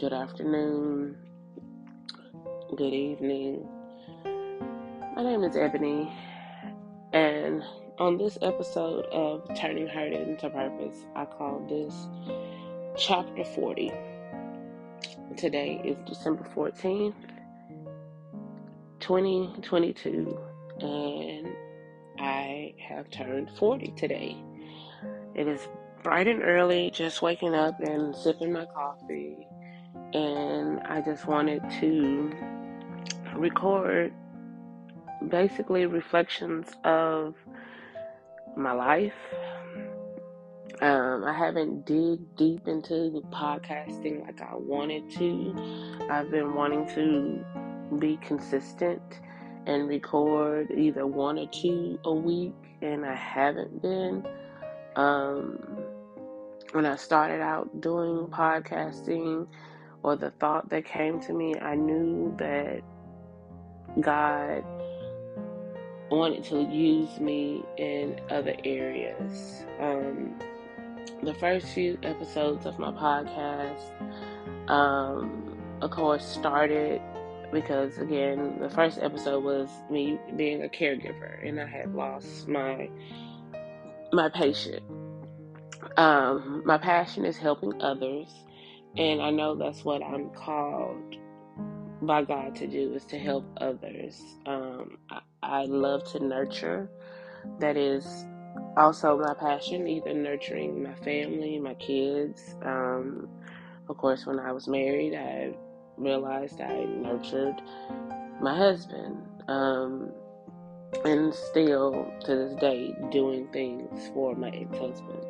good afternoon, good evening. My name is Ebony, and on this episode of Turning Hurt into Purpose, I call this Chapter 40. Today is December 14th, 2022, and I have turned 40 today. It is bright and early, just waking up and sipping my coffee and I just wanted to record basically reflections of my life. Um, I haven't dig deep into the podcasting like I wanted to. I've been wanting to be consistent and record either one or two a week, and I haven't been. Um, when I started out doing podcasting, or the thought that came to me, I knew that God wanted to use me in other areas. Um, the first few episodes of my podcast, um, of course, started because again, the first episode was me being a caregiver, and I had lost my my patient. Um, my passion is helping others and I know that's what I'm called by God to do is to help others. Um, I, I love to nurture. That is also my passion, either nurturing my family, my kids. Um, of course, when I was married, I realized I nurtured my husband. Um, and still to this day, doing things for my ex husband.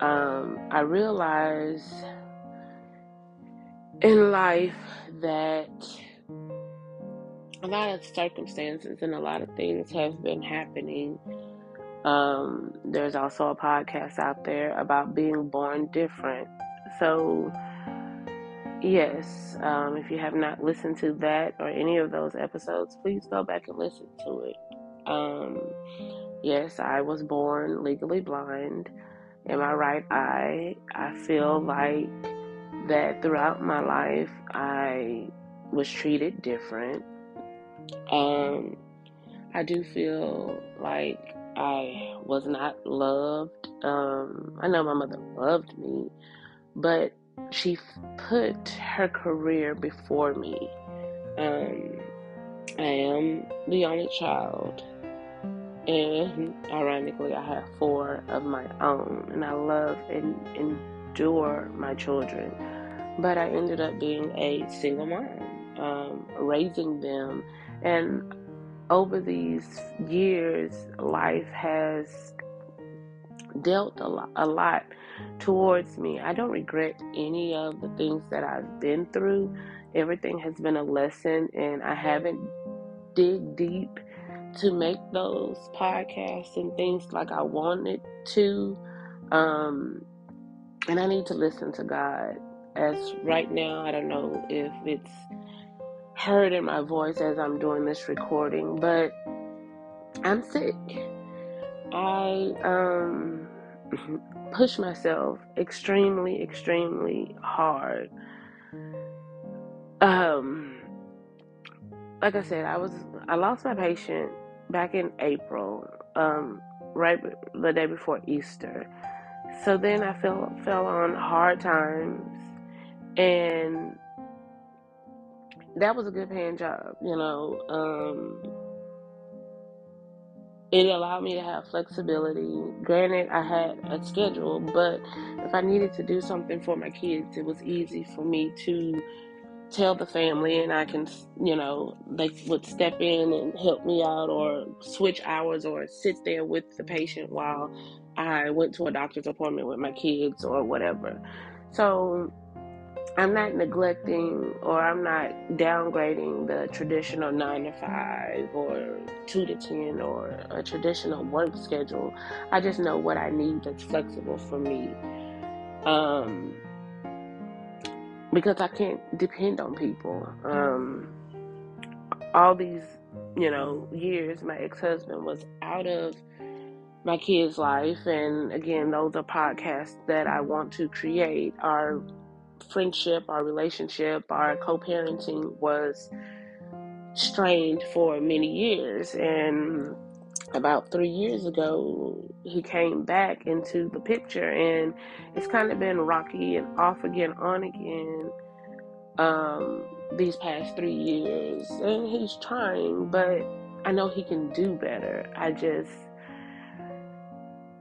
Um, I realize in life that a lot of circumstances and a lot of things have been happening. Um, there's also a podcast out there about being born different. So, yes, um, if you have not listened to that or any of those episodes, please go back and listen to it. Um, yes, I was born legally blind in my right eye. I feel like that throughout my life I was treated different. Um, I do feel like I was not loved. Um, I know my mother loved me, but she put her career before me. Um, I am the only child, and ironically, I have four of my own, and I love and endure my children. But I ended up being a single mom, um, raising them. And over these years, life has dealt a lot, a lot towards me. I don't regret any of the things that I've been through. Everything has been a lesson, and I haven't dig deep to make those podcasts and things like I wanted to. Um, and I need to listen to God as right now, I don't know if it's heard in my voice as I'm doing this recording, but I'm sick. I um push myself extremely, extremely hard. Um like I said, I was I lost my patient back in April, um, right the day before Easter. So then I fell fell on hard times and that was a good paying job, you know. Um, it allowed me to have flexibility. Granted, I had a schedule, but if I needed to do something for my kids, it was easy for me to tell the family, and I can, you know, they would step in and help me out, or switch hours, or sit there with the patient while I went to a doctor's appointment with my kids, or whatever. So I'm not neglecting or I'm not downgrading the traditional nine to five or two to ten or a traditional work schedule. I just know what I need that's flexible for me. Um, because I can't depend on people. Um, all these, you know, years, my ex husband was out of my kid's life, and again, those are podcasts that I want to create are friendship, our relationship, our co parenting was strained for many years. And about three years ago, he came back into the picture, and it's kind of been rocky and off again, on again um, these past three years. And he's trying, but I know he can do better. I just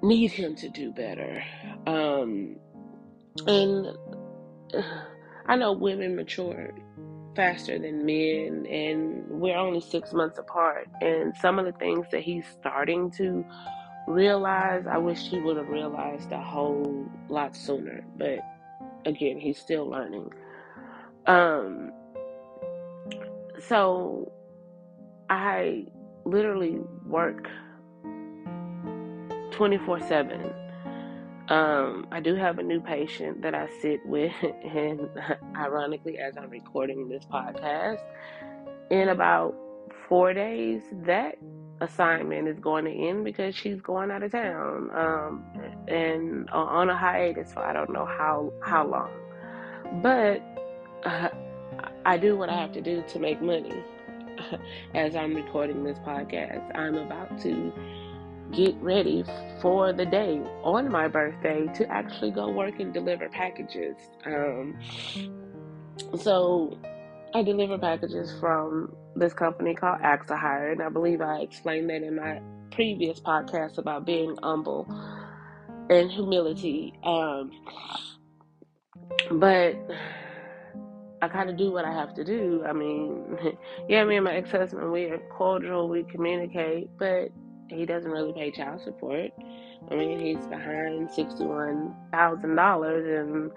need him to do better. Um, and I know women mature faster than men, and we're only six months apart. And some of the things that he's starting to realize, I wish he would have realized a whole lot sooner. But again, he's still learning. Um, so I literally work 24 7. Um, I do have a new patient that I sit with, and ironically, as I'm recording this podcast, in about four days, that assignment is going to end because she's going out of town um, and on a hiatus for I don't know how how long. But uh, I do what I have to do to make money. As I'm recording this podcast, I'm about to get ready for the day on my birthday to actually go work and deliver packages. Um, so I deliver packages from this company called AxleHire, and I believe I explained that in my previous podcast about being humble and humility. Um, but I kind of do what I have to do. I mean, yeah, me and my ex husband, we are cordial, we communicate, but he doesn't really pay child support. I mean, he's behind $61,000, and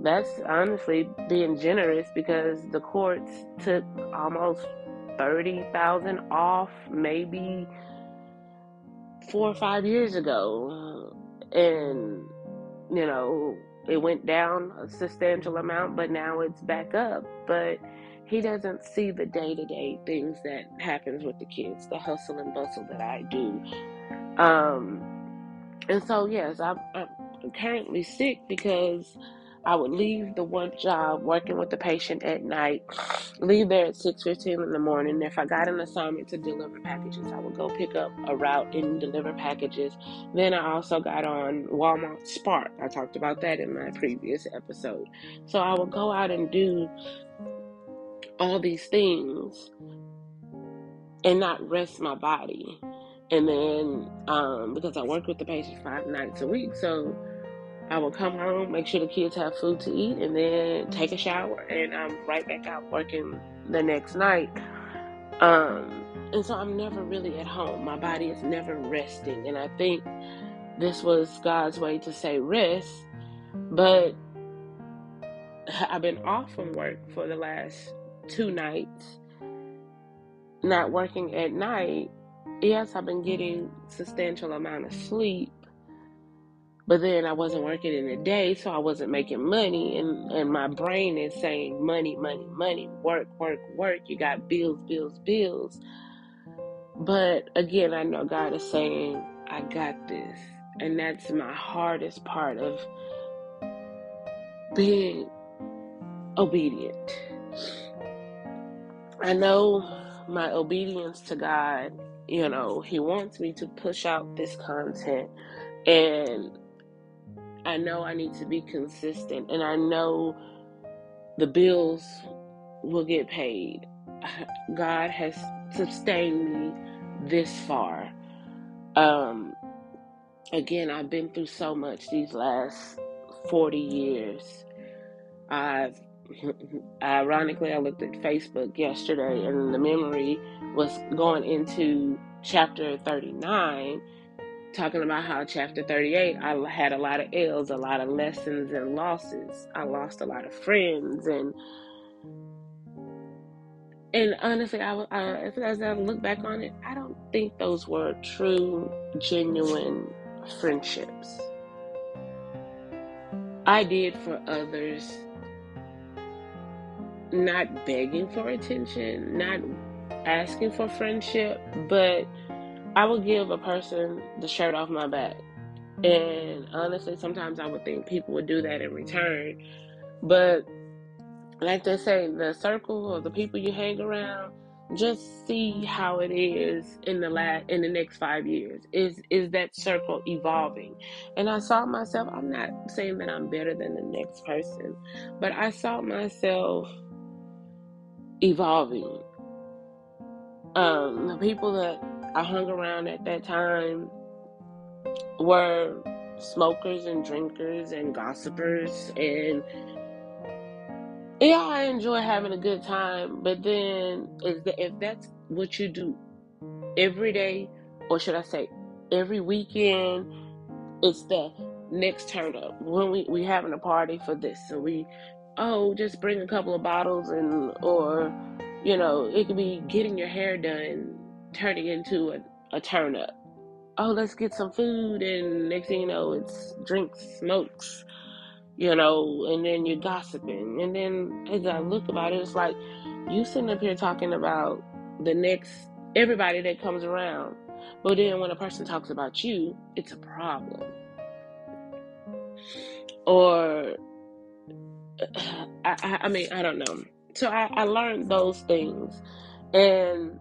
that's honestly being generous because the courts took almost 30000 off maybe four or five years ago. And, you know, it went down a substantial amount, but now it's back up. But he doesn't see the day to day things that happens with the kids, the hustle and bustle that I do. Um, and so yes, I'm, I'm currently sick because I would leave the one job working with the patient at night, leave there at 6:15 in the morning. If I got an assignment to deliver packages, I would go pick up a route and deliver packages. Then I also got on Walmart Spark. I talked about that in my previous episode. So I would go out and do all these things and not rest my body. And then um, because I work with the patient five nights a week, so I will come home, make sure the kids have food to eat, and then take a shower, and I'm right back out working the next night. Um, and so I'm never really at home. My body is never resting, and I think this was God's way to say rest. But I've been off from work for the last two nights, not working at night. Yes, I've been getting substantial amount of sleep, but then I wasn't working in the day, so I wasn't making money. And, and my brain is saying, money, money, money, work, work, work. You got bills, bills, bills. But again, I know God is saying, I got this. And that's my hardest part of being obedient. I know my obedience to God, you know, He wants me to push out this content. And I know I need to be consistent and I know the bills will get paid. God has sustained me this far. Um, again, I've been through so much these last 40 years. I've ironically, I looked at Facebook yesterday and the memory was going into chapter 39 talking about how chapter 38 I had a lot of ills, a lot of lessons and losses. I lost a lot of friends and and honestly, I, I as I look back on it, I don't think those were true, genuine friendships. I did for others, not begging for attention, not asking for friendship, but I would give a person the shirt off my back. And honestly, sometimes I would think people would do that in return. But like they say, the circle or the people you hang around, just see how it is in the last in the next five years. Is is that circle evolving? And I saw myself. I'm not saying that I'm better than the next person, but I saw myself evolving. Um, the people that I hung around at that time were smokers and drinkers and gossipers and yeah, I enjoy having a good time, but then if that's what you do every day, or should I say every weekend, it's the next turn up. When we we having a party for this, so we oh just bring a couple of bottles and or you know it could be getting your hair done, turning into a, a turn up. Oh, let's get some food, and next thing you know, it's drinks, smokes you know, and then you're gossiping. And then as I look about it, it's like you sitting up here talking about the next everybody that comes around. But then when a person talks about you, it's a problem. Or I, I mean, I don't know. So I, I learned those things, and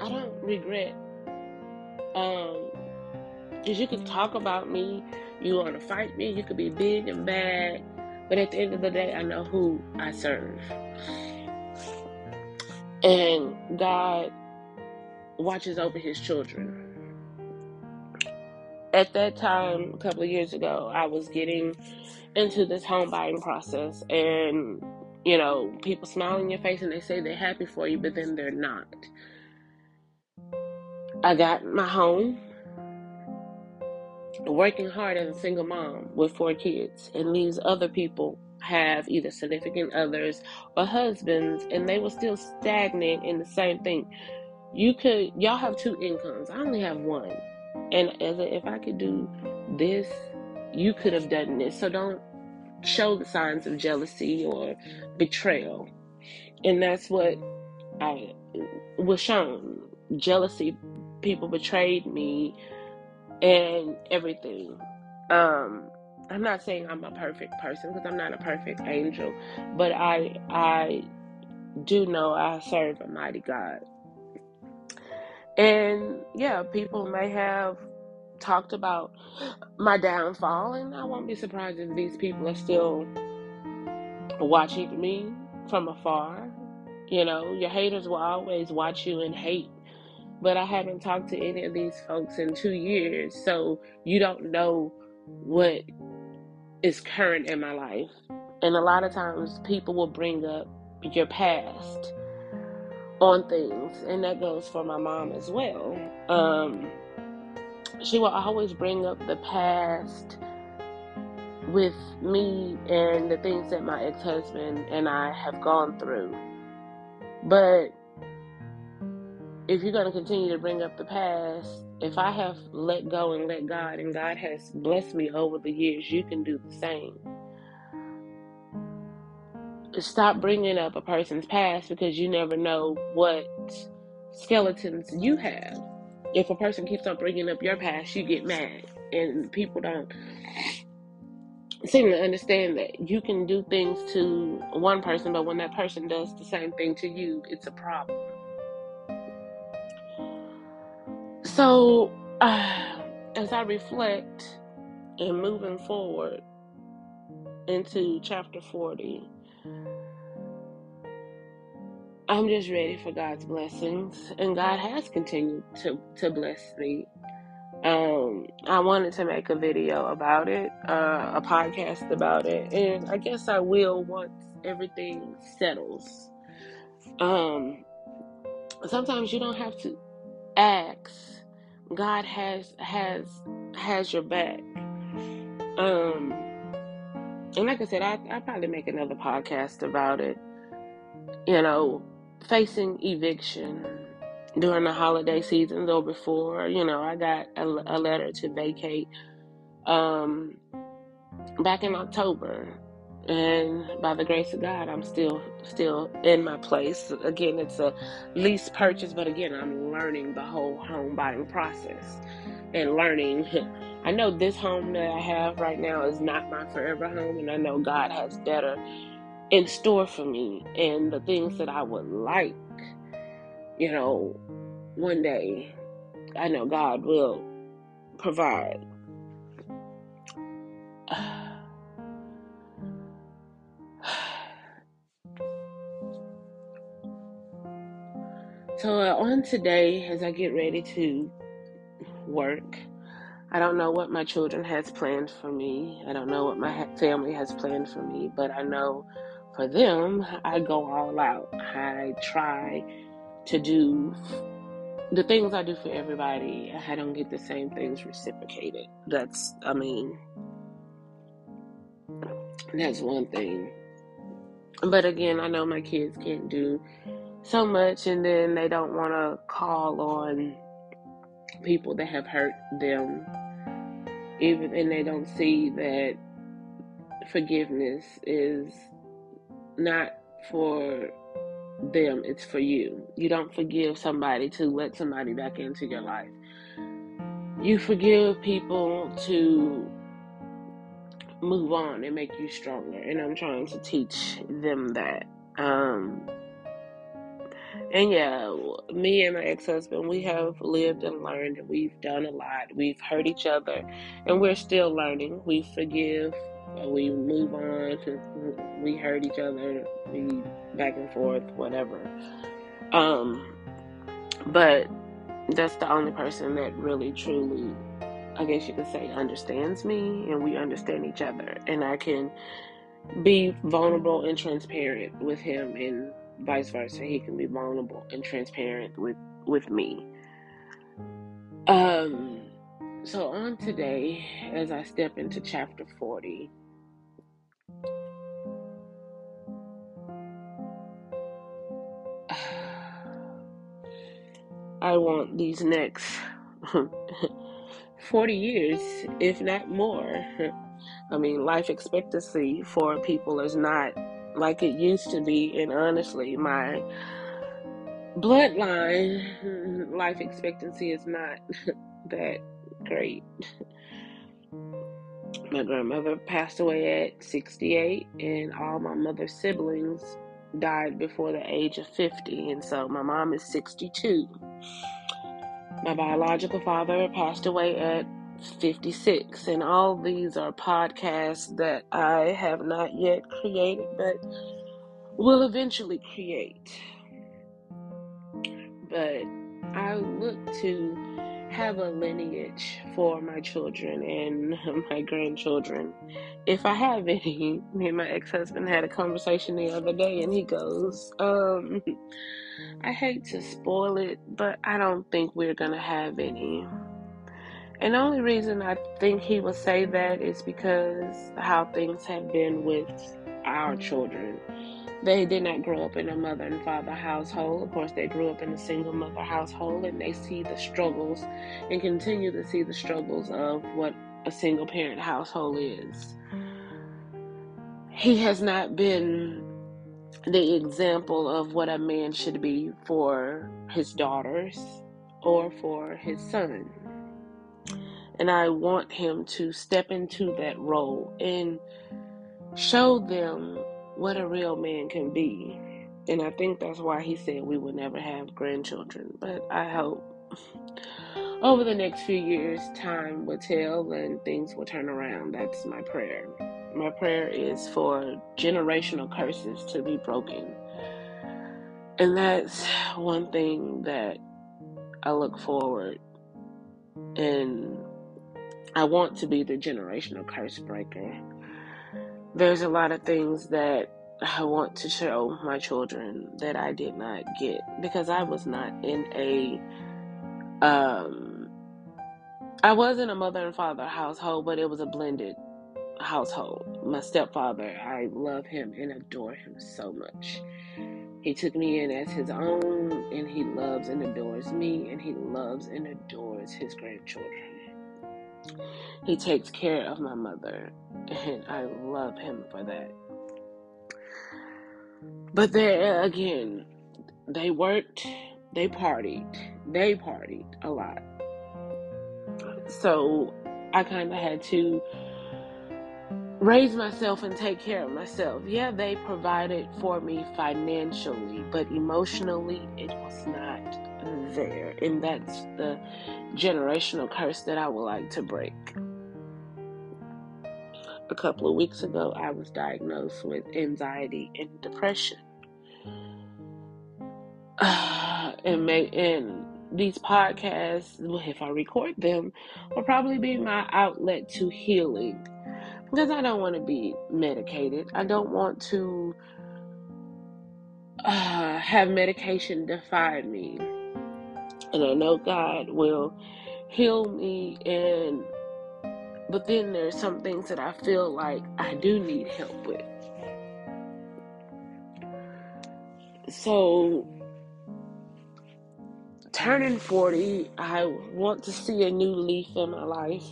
I don't regret. Um, because you can talk about me you want to fight me? You could be big and bad. But at the end of the day, I know who I serve. And God watches over his children. At that time, a couple of years ago, I was getting into this home buying process. And, you know, people smile in your face and they say they're happy for you, but then they're not. I got my home working hard as a single mom with four kids and leaves other people have either significant others or husbands and they will still stagnate in the same thing you could y'all have two incomes i only have one and as a, if i could do this you could have done this so don't show the signs of jealousy or betrayal and that's what i was shown jealousy people betrayed me and everything. Um, I'm not saying I'm a perfect person because I'm not a perfect angel, but I I do know I serve a mighty God. And yeah, people may have talked about my downfall, and I won't be surprised if these people are still watching me from afar. You know, your haters will always watch you and hate but I haven't talked to any of these folks in two years, so you don't know what is current in my life. And a lot of times people will bring up your past on things, and that goes for my mom as well. Um, she will always bring up the past with me and the things that my ex husband and I have gone through. But if you're going to continue to bring up the past, if I have let go and let God, and God has blessed me over the years, you can do the same. Stop bringing up a person's past because you never know what skeletons you have. If a person keeps on bringing up your past, you get mad, and people don't seem to understand that you can do things to one person, but when that person does the same thing to you, it's a problem. So, uh, as I reflect and moving forward into chapter 40, I'm just ready for God's blessings, and God has continued to, to bless me. Um, I wanted to make a video about it, uh, a podcast about it, and I guess I will once everything settles. Um, sometimes you don't have to ask God has has has your back. Um, and like I said, I I probably make another podcast about it. You know, facing eviction during the holiday seasons or before. You know, I got a, a letter to vacate um back in October and by the grace of God, I'm still still in my place. Again, it's a lease purchase, but again, I'm learning the whole home buying process and learning. I know this home that I have right now is not my forever home, and I know God has better in store for me and the things that I would like, you know, one day. I know God will provide. So, uh, on today, as I get ready to work, I don't know what my children has planned for me. I don't know what my family has planned for me, but I know for them, I go all out. I try to do the things I do for everybody. I don't get the same things reciprocated. That's, I mean, that's one thing. But again, I know my kids can't do so much, and then they don't want to call on people that have hurt them, even and they don't see that forgiveness is not for them, it's for you. You don't forgive somebody to let somebody back into your life. You forgive people to move on and make you stronger. And I'm trying to teach them that. Um, and yeah, me and my ex husband, we have lived and learned, and we've done a lot. We've hurt each other, and we're still learning. We forgive, we move on, we hurt each other, we back and forth, whatever. Um, but that's the only person that really, truly, I guess you could say, understands me, and we understand each other. And I can be vulnerable and transparent with him and vice versa. He can be vulnerable and transparent with with me. Um so on today as I step into chapter 40 I want these next 40 years, if not more. I mean, life expectancy for people is not like it used to be. And honestly, my bloodline life expectancy is not that great. My grandmother passed away at 68, and all my mother's siblings died before the age of 50. And so my mom is 62. My biological father passed away at 56. And all these are podcasts that I have not yet created, but will eventually create. But I look to have a lineage for my children and my grandchildren. If I have any, me and my ex husband had a conversation the other day, and he goes, um, I hate to spoil it, but I don't think we're going to have any. And the only reason I think he would say that is because how things have been with our children. They did not grow up in a mother and father household. Of course, they grew up in a single mother household and they see the struggles and continue to see the struggles of what a single parent household is. He has not been the example of what a man should be for his daughters or for his son. And I want him to step into that role and show them what a real man can be. And I think that's why he said we would never have grandchildren. But I hope over the next few years, time will tell and things will turn around. That's my prayer. My prayer is for generational curses to be broken. And that's one thing that I look forward and I want to be the generational curse breaker. There's a lot of things that I want to show my children that I did not get because I was not in a um I was in a mother and father household, but it was a blended household. My stepfather, I love him and adore him so much. He took me in as his own, and he loves and adores me, and he loves and adores his grandchildren. He takes care of my mother, and I love him for that. But there again, they worked, they partied, they partied a lot. So I kind of had to raise myself and take care of myself. Yeah, they provided for me financially, but emotionally, it was not there. And that's the generational curse that I would like to break. A couple of weeks ago, I was diagnosed with anxiety and depression. and may, and these podcasts, if I record them, will probably be my outlet to healing because I don't want to be medicated. I don't want to uh, have medication define me. And I know God will heal me and but then there's some things that I feel like I do need help with. So turning 40, I want to see a new leaf in my life.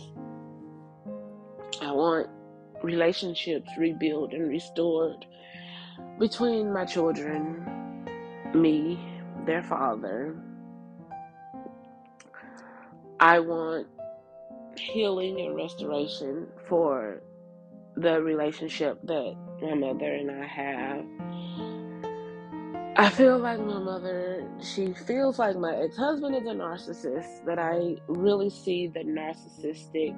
I want relationships rebuilt and restored between my children, me, their father. I want healing and restoration for the relationship that my mother and I have. I feel like my mother, she feels like my ex husband is a narcissist, that I really see the narcissistic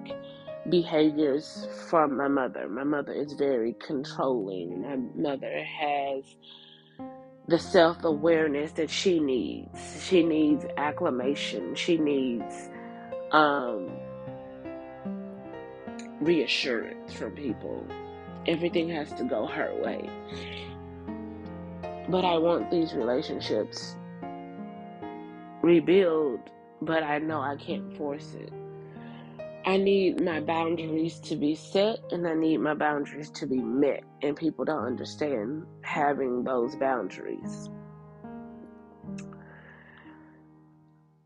behaviors from my mother. My mother is very controlling. My mother has the self awareness that she needs. She needs acclamation. She needs um, reassurance from people. Everything has to go her way. But I want these relationships rebuild, but I know I can't force it. I need my boundaries to be set and I need my boundaries to be met. And people don't understand having those boundaries.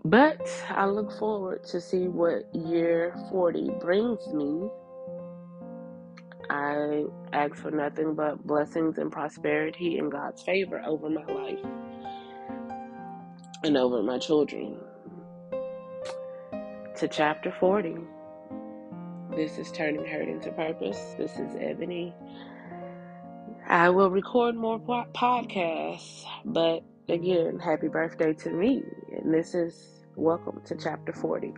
But I look forward to see what year 40 brings me. I ask for nothing but blessings and prosperity and God's favor over my life and over my children. To chapter 40. This is Turning Hurt into Purpose. This is Ebony. I will record more podcasts, but again, happy birthday to me. And this is welcome to chapter 40.